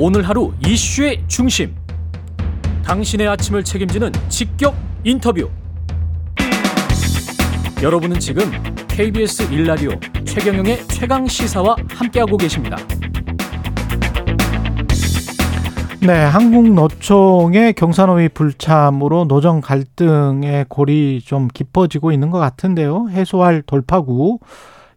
오늘 하루 이슈의 중심. 당신의 아침을 책임지는 직격 인터뷰. 여러분은 지금 KBS 일라디오 최경영의 최강 시사와 함께하고 계십니다. 네, 한국노총의 경산호위 불참으로 노정 갈등의 골이 좀 깊어지고 있는 것 같은데요. 해소할 돌파구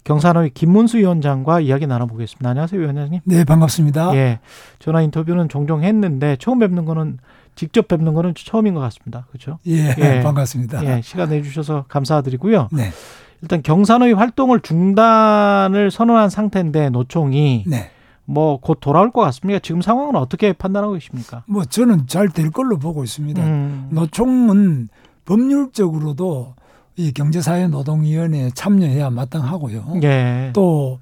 경산호위 김문수 위원장과 이야기 나눠보겠습니다. 안녕하세요, 위원장님. 네, 반갑습니다. 예, 전화 인터뷰는 종종 했는데 처음 뵙는 거는 직접 뵙는 거는 처음인 것 같습니다. 그렇죠? 예, 예. 반갑습니다. 예, 시간 내주셔서 감사드리고요. 네, 일단 경산호위 활동을 중단을 선언한 상태인데 노총이 네. 뭐곧 돌아올 것 같습니까? 지금 상황은 어떻게 판단하고 계십니까? 뭐 저는 잘 될 걸로 보고 있습니다. 음, 노총은 법률적으로도 이 경제사회노동위원회에 참여해야 마땅하고요. 예. 또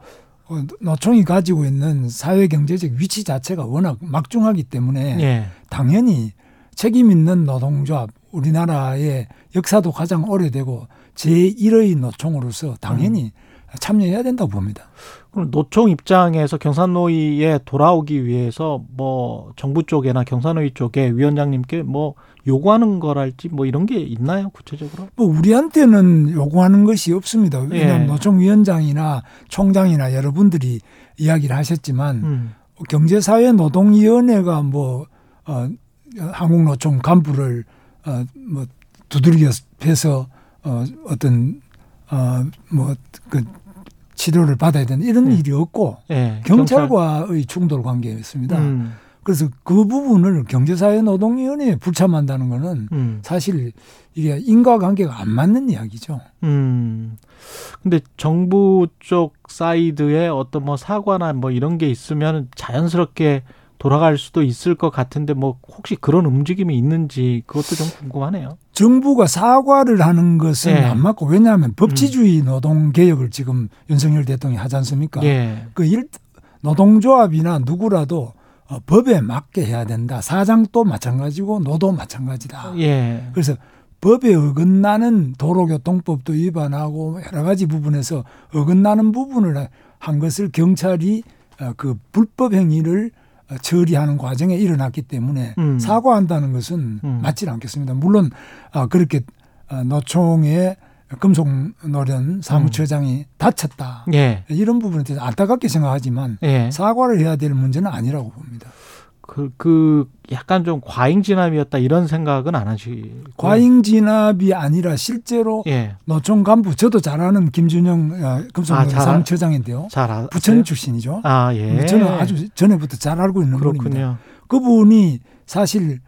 어, 노총이 가지고 있는 사회경제적 위치 자체가 워낙 막중하기 때문에 예. 당연히 책임 있는 노동조합 우리나라의 역사도 가장 오래되고 제1의 노총으로서 당연히 참여해야 된다고 봅니다. 그럼 노총 입장에서 경산노위에 돌아오기 위해서 뭐 정부 쪽이나 경산노위 쪽에 위원장님께 뭐 요구하는 거랄지 뭐 이런 게 있나요 구체적으로? 뭐 우리한테는 요구하는 것이 없습니다. 왜냐하면 예. 노총위원장이나 총장이나 여러분들이 이야기를 하셨지만 음. 경제사회노동위원회가 뭐 어, 한국노총 간부를 어, 뭐 두들겨 패서 어, 어떤 어 뭐그 치료를 받아야 되는 이런 예. 일이 없고 예. 경찰과의 충돌 관계였습니다. 음. 그래서 그 부분을 경제사회노동위원회에 불참한다는 거는 음. 사실 이게 인과관계가 안 맞는 이야기죠. 음. 근데 정부 쪽 사이드에 어떤 뭐 사과나 뭐 이런 게 있으면 자연스럽게 돌아갈 수도 있을 것 같은데 뭐 혹시 그런 움직임이 있는지 그것도 좀 궁금하네요. 정부가 사과를 하는 것은 예. 안 맞고 왜냐하면 법치주의 노동 개혁을 지금 윤석열 대통령이 하지 않습니까? 예. 그 일, 노동조합이나 누구라도 어, 법에 맞게 해야 된다. 사장도 마찬가지고 노도 마찬가지다. 예. 그래서 법에 어긋나는 도로교통법도 위반하고 여러 가지 부분에서 어긋나는 부분을 한 것을 경찰이 어, 그 불법 행위를 어, 처리하는 과정에 일어났기 때문에 음. 사과한다는 것은 음. 맞지 않겠습니다. 물론 아, 그렇게 어, 노총의 금속노련 사무처장이 다쳤다. 예. 이런 부분에 대해서 안타깝게 생각하지만 예. 사과를 해야 될 문제는 아니라고 봅니다. 그, 그, 약간 좀 과잉 진압이었다 이런 생각은 안 하시고. 과잉 진압이 아니라 실제로 예. 노총 간부 저도 잘 아는 김준영 어, 금속노련 아, 잘 알- 사무처장인데요. 잘 아, 부천 출신이죠. 아, 예. 저는 아주 전에부터 잘 알고 있는 분입니다. 그렇군요. 그분이 사실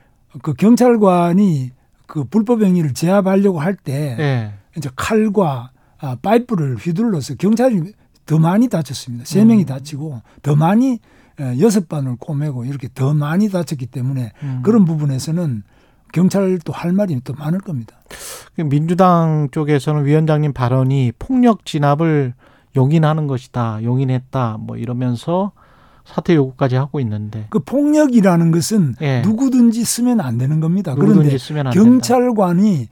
그 경찰관이 그 불법 행위를 제압하려고 할때 예. 이제 칼과 아, 파이프를 휘둘러서 경찰이 더 많이 다쳤습니다. 세 음. 명이 다치고 더 많이 에, 여섯 반을 꼬매고 이렇게 더 많이 다쳤기 때문에 음. 그런 부분에서는 경찰도 할 말이 또 많을 겁니다. 그 민주당 쪽에서는 위원장님 발언이 폭력 진압을 용인하는 것이다. 용인했다. 뭐 이러면서 사퇴 요구까지 하고 있는데. 그 폭력이라는 것은 예. 누구든지 쓰면 안 되는 겁니다. 누구든지 그런데 쓰면 안 된다. 경찰관이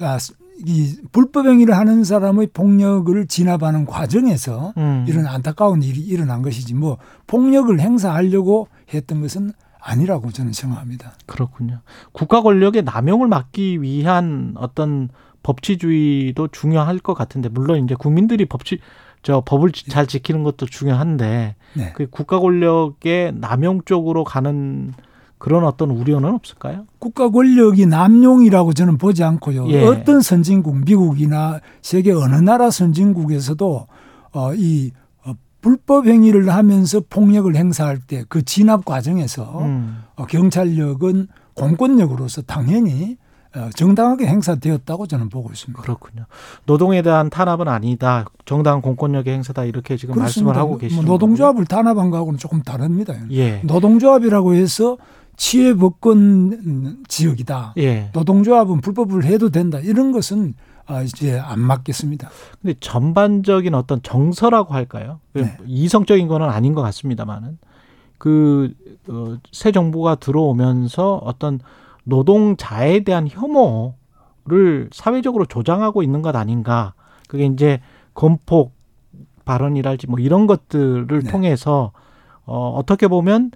아, 이 불법 행위를 하는 사람의 폭력을 진압하는 과정에서 음. 이런 안타까운 일이 일어난 것이지 뭐 폭력을 행사하려고 했던 것은 아니라고 저는 생각합니다. 그렇군요. 국가 권력의 남용을 막기 위한 어떤 법치주의도 중요할 것 같은데 물론 이제 국민들이 법치 저 법을 지- 잘 지키는 것도 중요한데 네. 그 국가 권력의 남용 쪽으로 가는 그런 어떤 우려는 없을까요? 국가 권력이 남용이라고 저는 보지 않고요. 예. 어떤 선진국, 미국이나 세계 어느 나라 선진국에서도 어, 이 어, 불법 행위를 하면서 폭력을 행사할 때 그 진압 과정에서 음. 어, 경찰력은 공권력으로서 당연히 어, 정당하게 행사되었다고 저는 보고 있습니다. 그렇군요. 노동에 대한 탄압은 아니다. 정당한 공권력의 행사다 이렇게 지금 말씀을 하고 계시는 뭐 노동조합을 탄압한 거하고는 조금 다릅니다. 예. 노동조합이라고 해서 치해 법권 지역이다. 예. 노동조합은 불법을 해도 된다. 이런 것은 아, 이제 안 맞겠습니다. 근데 전반적인 어떤 정서라고 할까요? 네. 이성적인 거는 아닌 것 같습니다만은 그, 어, 새 정부가 들어오면서 어떤 노동자에 대한 혐오를 사회적으로 조장하고 있는 것 아닌가. 그게 이제 건폭 발언이랄지 뭐 이런 것들을 네. 통해서 어, 어떻게 보면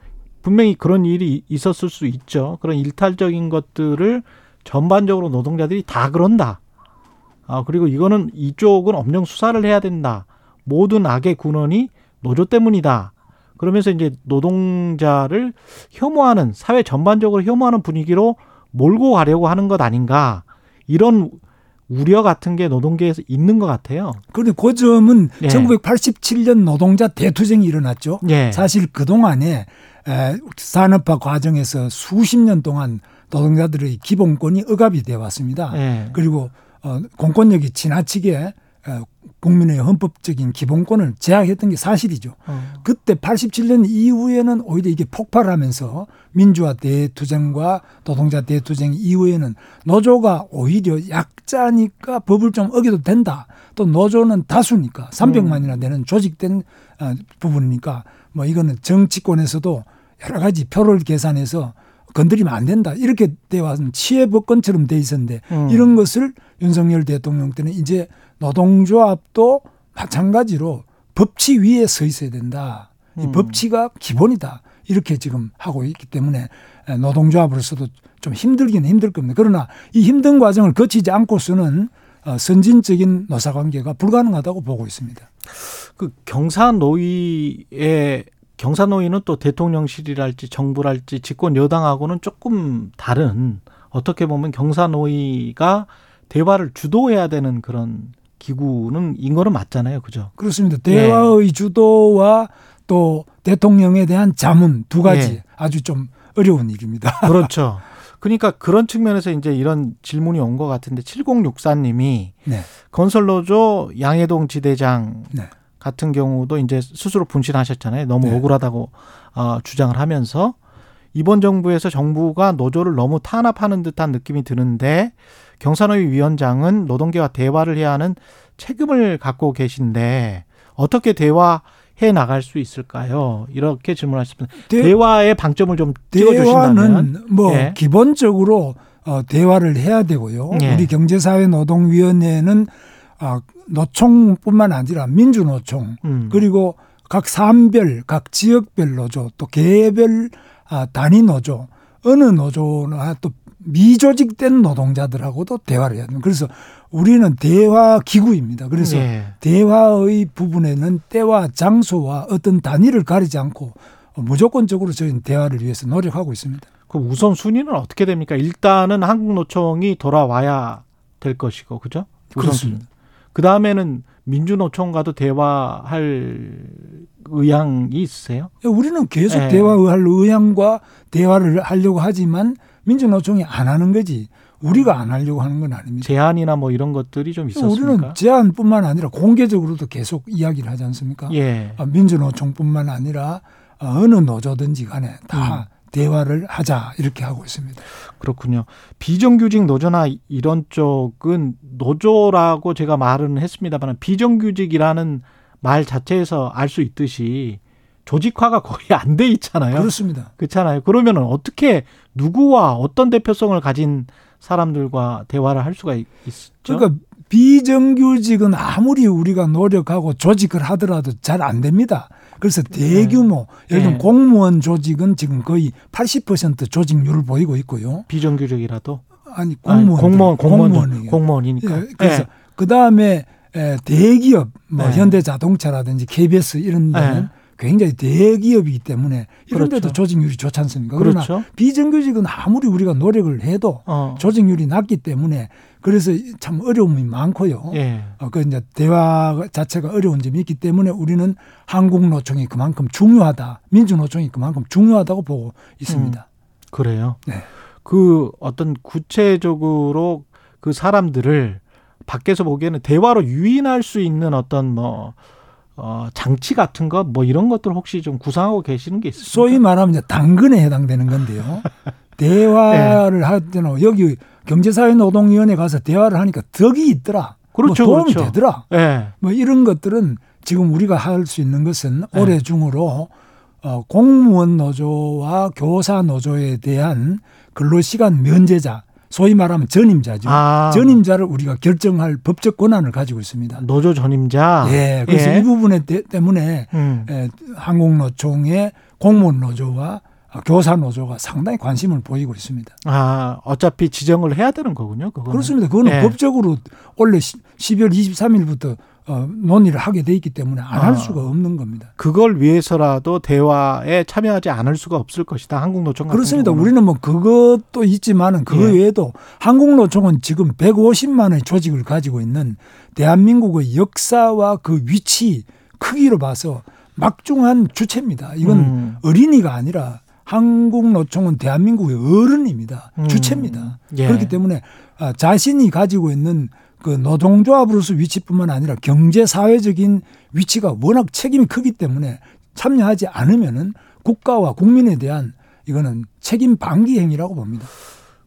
분명히 그런 일이 있었을 수 있죠. 그런 일탈적인 것들을 전반적으로 노동자들이 다 그런다. 아, 그리고 이거는 이쪽은 엄정 수사를 해야 된다. 모든 악의 근원이 노조 때문이다. 그러면서 이제 노동자를 혐오하는 사회 전반적으로 혐오하는 분위기로 몰고 가려고 하는 것 아닌가. 이런 우려 같은 게 노동계에서 있는 것 같아요. 그런데 그 점은 예. 1987년 노동자 대투쟁이 일어났죠. 예. 사실 그 동안에 에, 산업화 과정에서 수십 년 동안 노동자들의 기본권이 억압이 되어 왔습니다. 예. 그리고 어, 공권력이 지나치게 어, 국민의 헌법적인 기본권을 제약했던 게 사실이죠. 어. 그때 87년 이후에는 오히려 이게 폭발하면서 민주화 대투쟁과 노동자 대투쟁 이후에는 노조가 오히려 약자니까 법을 좀 어겨도 된다. 또 노조는 다수니까 300만이나 되는 조직된 어, 부분이니까 뭐 이거는 정치권에서도 여러 가지 표를 계산해서 건드리면 안 된다. 이렇게 돼 왔는 치해법권처럼 돼 있었는데 음. 이런 것을 윤석열 대통령 때는 이제 노동조합도 마찬가지로 법치 위에 서 있어야 된다. 이 음. 법치가 기본이다. 이렇게 지금 하고 있기 때문에 노동조합으로서도 좀 힘들기는 힘들 겁니다. 그러나 이 힘든 과정을 거치지 않고서는 어, 선진적인 노사관계가 불가능하다고 보고 있습니다. 그 경사 노위의 경사노위는 또 대통령실이랄지 정부랄지 집권 여당하고는 조금 다른 어떻게 보면 경사노위가 대화를 주도해야 되는 그런 기구는 인 거는 맞잖아요, 그죠? 그렇습니다. 대화의 주도와 또 대통령에 대한 자문 두 가지 예. 아주 좀 어려운 일입니다. 그렇죠. 그러니까 그런 측면에서 이제 이런 질문이 온 것 같은데 7064님이 네. 건설노조 양해동 지대장 네. 같은 경우도 이제 스스로 분신하셨잖아요. 너무 네. 억울하다고 어, 주장을 하면서 이번 정부에서 정부가 노조를 너무 탄압하는 듯한 느낌이 드는데 경산노위 위원장은 노동계와 대화를 해야 하는 책임을 갖고 계신데 어떻게 대화해 나갈 수 있을까요? 이렇게 질문하셨습니다. 대- 대화의 방점을 좀. 대화는 뭐 예. 기본적으로 어, 대화를 해야 되고요. 예. 우리 경제사회노동위원회는 아, 노총뿐만 아니라 민주노총 음. 그리고 각 산별, 각 지역별 노조 또 개별 아, 단위 노조 어느 노조나 또 미조직된 노동자들하고도 대화를 해야 됩니다. 그래서 우리는 대화 기구입니다. 그래서 예. 대화의 부분에는 때와 장소와 어떤 단위를 가리지 않고 무조건적으로 저희는 대화를 위해서 노력하고 있습니다. 그 우선 순위는 어떻게 됩니까? 일단은 한국노총이 돌아와야 될 것이고, 그죠? 그렇습니다. 그 다음에는 민주노총과도 대화할 의향이 있으세요? 우리는 계속 예. 대화할 의향과 대화를 하려고 하지만 민주노총이 안 하는 거지 우리가 안 하려고 하는 건 아닙니다. 제안이나 뭐 이런 것들이 좀 있었습니까? 우리는 제안뿐만 아니라 공개적으로도 계속 이야기를 하지 않습니까? 예. 아, 민주노총뿐만 아니라 어, 어느 노조든지 간에 다 음. 대화를 하자 이렇게 하고 있습니다. 그렇군요. 비정규직 노조나 이런 쪽은 노조라고 제가 말은 했습니다만 비정규직이라는 말 자체에서 알 수 있듯이 조직화가 거의 안 돼 있잖아요. 그렇습니다. 그렇잖아요. 그러면은 어떻게 누구와 어떤 대표성을 가진 사람들과 대화를 할 수가 있- 있죠? 그러니까 비정규직은 아무리 우리가 노력하고 조직을 하더라도 잘 안 됩니다. 그래서 대규모 예를 들면 네. 공무원 조직은 지금 거의 80% 조직률을 보이고 있고요. 비정규직이라도 아니 공무원 공무원 공무원. 공무원이니까. 예, 그래서 예. 그 다음에 대기업 뭐 네. 현대자동차라든지 KBS 이런 데는 네. 굉장히 대기업이기 때문에 이런 데도 그렇죠. 조직률이 좋지 않습니까? 그러나 그렇죠. 비정규직은 아무리 우리가 노력을 해도 어. 조직률이 낮기 때문에 그래서 참 어려움이 많고요. 예. 어, 그 이제 대화 자체가 어려운 점이 있기 때문에 우리는 한국노총이 그만큼 중요하다, 민주노총이 그만큼 중요하다고 보고 있습니다. 그래요. 네. 그 어떤 구체적으로 그 사람들을 밖에서 보기에는 대화로 유인할 수 있는 어떤 뭐 어, 장치 같은 거 뭐 이런 것들 혹시 좀 구상하고 계시는 게 있습니까? 소위 말하면 당근에 해당되는 건데요. 대화를 네. 할 때는 여기 경제사회노동위원회 가서 대화를 하니까 덕이 있더라. 그렇죠, 뭐 도움이 그렇죠. 되더라. 예. 뭐 이런 것들은 지금 우리가 할 수 있는 것은 네. 올해 중으로 어, 공무원 노조와 교사 노조에 대한 근로시간 면제자, 소위 말하면 전임자죠. 아. 전임자를 우리가 결정할 법적 권한을 가지고 있습니다. 노조 전임자. 예, 그래서 예. 이 부분에 대- 때문에 음. 에, 한국노총의 공무원 노조와 어, 교사 노조가 상당히 관심을 보이고 있습니다. 아, 어차피 지정을 해야 되는 거군요. 그거는. 그렇습니다. 그거는 예. 법적으로 원래 12월 23일부터 어, 논의를 하게 돼 있기 때문에 안할 아. 수가 없는 겁니다. 그걸 위해서라도 대화에 참여하지 않을 수가 없을 것이다. 한국노총 같은 그렇습니다. 경우는. 우리는 뭐 그것도 있지만은 그 예. 외에도 한국노총은 지금 150만의 조직을 가지고 있는 대한민국의 역사와 그 위치 크기로 봐서 막중한 주체입니다. 이건 음. 어린이가 아니라 한국 노총은 대한민국의 어른입니다. 음. 주체입니다. 예. 그렇기 때문에 아, 자신이 가지고 있는 그 노동조합으로서 위치뿐만 아니라 경제 사회적인 위치가 워낙 책임이 크기 때문에 참여하지 않으면은 국가와 국민에 대한 이거는 책임 방기 행위라고 봅니다.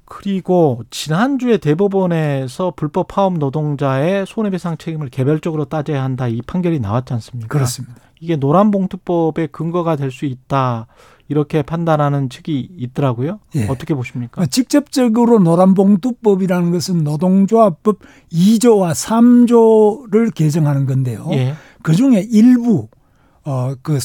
그리고 지난주에 대법원에서 불법 파업 노동자의 손해배상 책임을 개별적으로 따져야 한다 이 판결이 나왔지 않습니까? 그렇습니다. 이게 노란봉투법의 근거가 될 수 있다 이렇게 판단하는 측이 있더라고요. 예. 어떻게 보십니까? 어, 직접적으로 노란봉투법이라는 것은 노동조합법 2조와 3조를 개정하는 건데요. 예. 그 중에 일부 어 그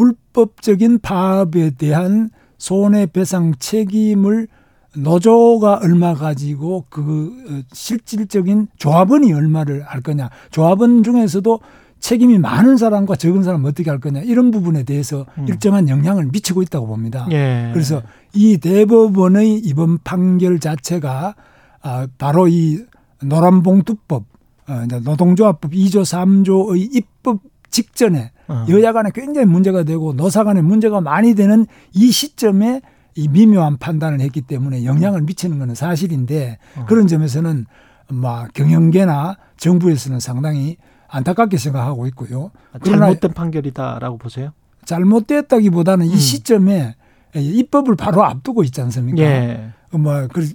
불법적인 파업에 대한 손해배상 책임을 노조가 얼마 가지고 그 어, 실질적인 조합원이 얼마를 할 거냐. 조합원 중에서도 책임이 많은 사람과 적은 사람 어떻게 할 거냐. 이런 부분에 대해서 음. 일정한 영향을 미치고 있다고 봅니다. 예. 그래서 이 대법원의 이번 판결 자체가 아, 바로 이 노란봉투법, 어, 노동조합법 2조 3조의 입법 직전에 어. 여야 간에 굉장히 문제가 되고 노사 간에 문제가 많이 되는 이 시점에 이 미묘한 판단을 했기 때문에 영향을 미치는 것은 사실인데 어. 그런 점에서는 막 경영계나 정부에서는 상당히 안타깝게 생각하고 있고요. 그러나 잘못된 판결이다라고 보세요. 잘못됐다기보다는 음. 이 시점에 입법을 바로 앞두고 있지 않습니까? 예. 뭐, 그,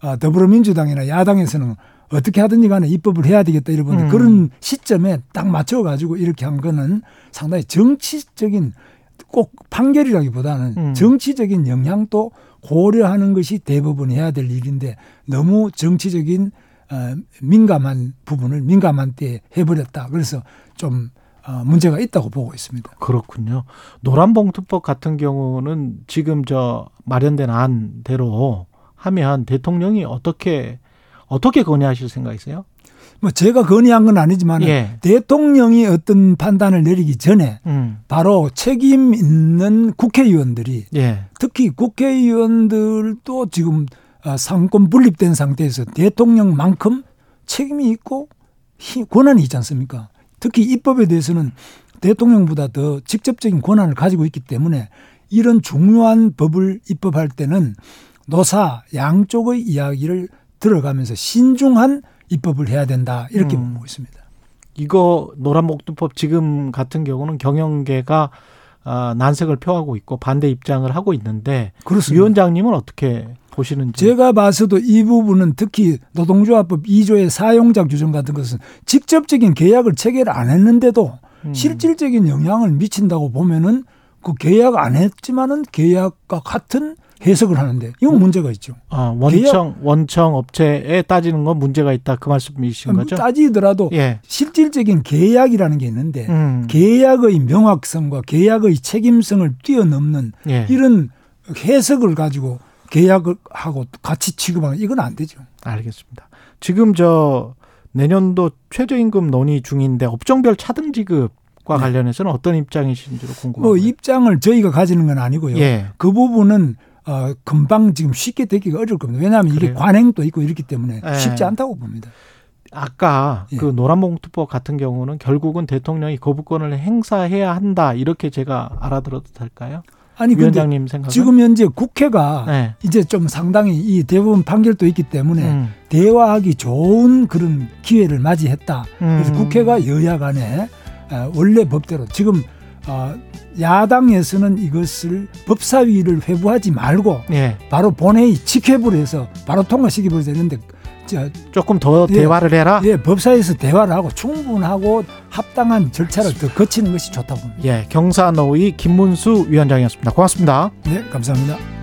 아, 더불어민주당이나 야당에서는 어떻게 하든지 간에 입법을 해야 되겠다 이러는데 음. 그런 시점에 딱 맞춰 가지고 이렇게 한 거는 상당히 정치적인 꼭 판결이라기보다는 음. 정치적인 영향도 고려하는 것이 대법원이 해야 될 일인데 너무 정치적인 어, 민감한 부분을 민감한 때에 해버렸다. 그래서 좀 어, 문제가 있다고 보고 있습니다. 그렇군요. 노란봉투법 같은 경우는 지금 저 마련된 안대로 하면 대통령이 어떻게 어떻게 건의하실 생각이세요? 뭐 제가 건의한 건 아니지만 예. 대통령이 어떤 판단을 내리기 전에 음. 바로 책임 있는 국회의원들이 예. 특히 국회의원들도 지금 아, 상권 분립된 상태에서 대통령만큼 책임이 있고 힘- 권한이 있지 않습니까? 특히 입법에 대해서는 대통령보다 더 직접적인 권한을 가지고 있기 때문에 이런 중요한 법을 입법할 때는 노사 양쪽의 이야기를 들어가면서 신중한 입법을 해야 된다 이렇게 음. 보고 있습니다. 이거 노란봉투법 지금 같은 경우는 경영계가 아, 난색을 표하고 있고 반대 입장을 하고 있는데 그렇습니다. 위원장님은 어떻게 보시는지? 제가 봐서도 이 부분은 특히 노동조합법 2조의 사용자 규정 같은 것은 직접적인 계약을 체결 안 했는데도 음. 실질적인 영향을 미친다고 보면은 그 계약 안 했지만은 계약과 같은 해석을 하는데 이건 문제가 있죠. 아, 원청 원청 업체에 따지는 건 문제가 있다 그 말씀이신 거죠? 따지더라도 예. 실질적인 계약이라는 게 있는데 음. 계약의 명확성과 계약의 책임성을 뛰어넘는 예. 이런 해석을 가지고 계약을 하고 같이 취급하는 이건 안 되죠. 알겠습니다. 지금 저 내년도 최저임금 논의 중인데 업종별 차등 지급과 네. 관련해서는 어떤 입장이신지로 궁금합니다. 뭐 입장을 저희가 가지는 건 아니고요. 예. 그 부분은 어, 금방 지금 쉽게 되기가 어려울 겁니다. 왜냐하면 이게 그래요? 관행도 있고 이렇기 때문에 예. 쉽지 않다고 봅니다. 아까 예. 그 노란봉투법 같은 경우는 결국은 대통령이 거부권을 행사해야 한다 이렇게 제가 알아들어도 될까요? 아니 위원장님 생각은 지금 현재 국회가 네. 이제 좀 상당히 이 대법원 판결도 있기 때문에 음. 대화하기 좋은 그런 기회를 맞이했다. 그래서 음. 국회가 여야 간에 어, 원래 법대로 지금 어, 야당에서는 이것을 법사위를 회부하지 말고 예. 바로 본회의 직회부를 해서 바로 통과시키버려야 되는데 저, 조금 더 예. 대화를 해라. 예, 법사위에서 대화를 하고 충분하고 합당한 절차를 더 거치는 것이 좋다고 봅니다. 예, 경사노위 김문수 위원장이었습니다. 고맙습니다. 네, 감사합니다.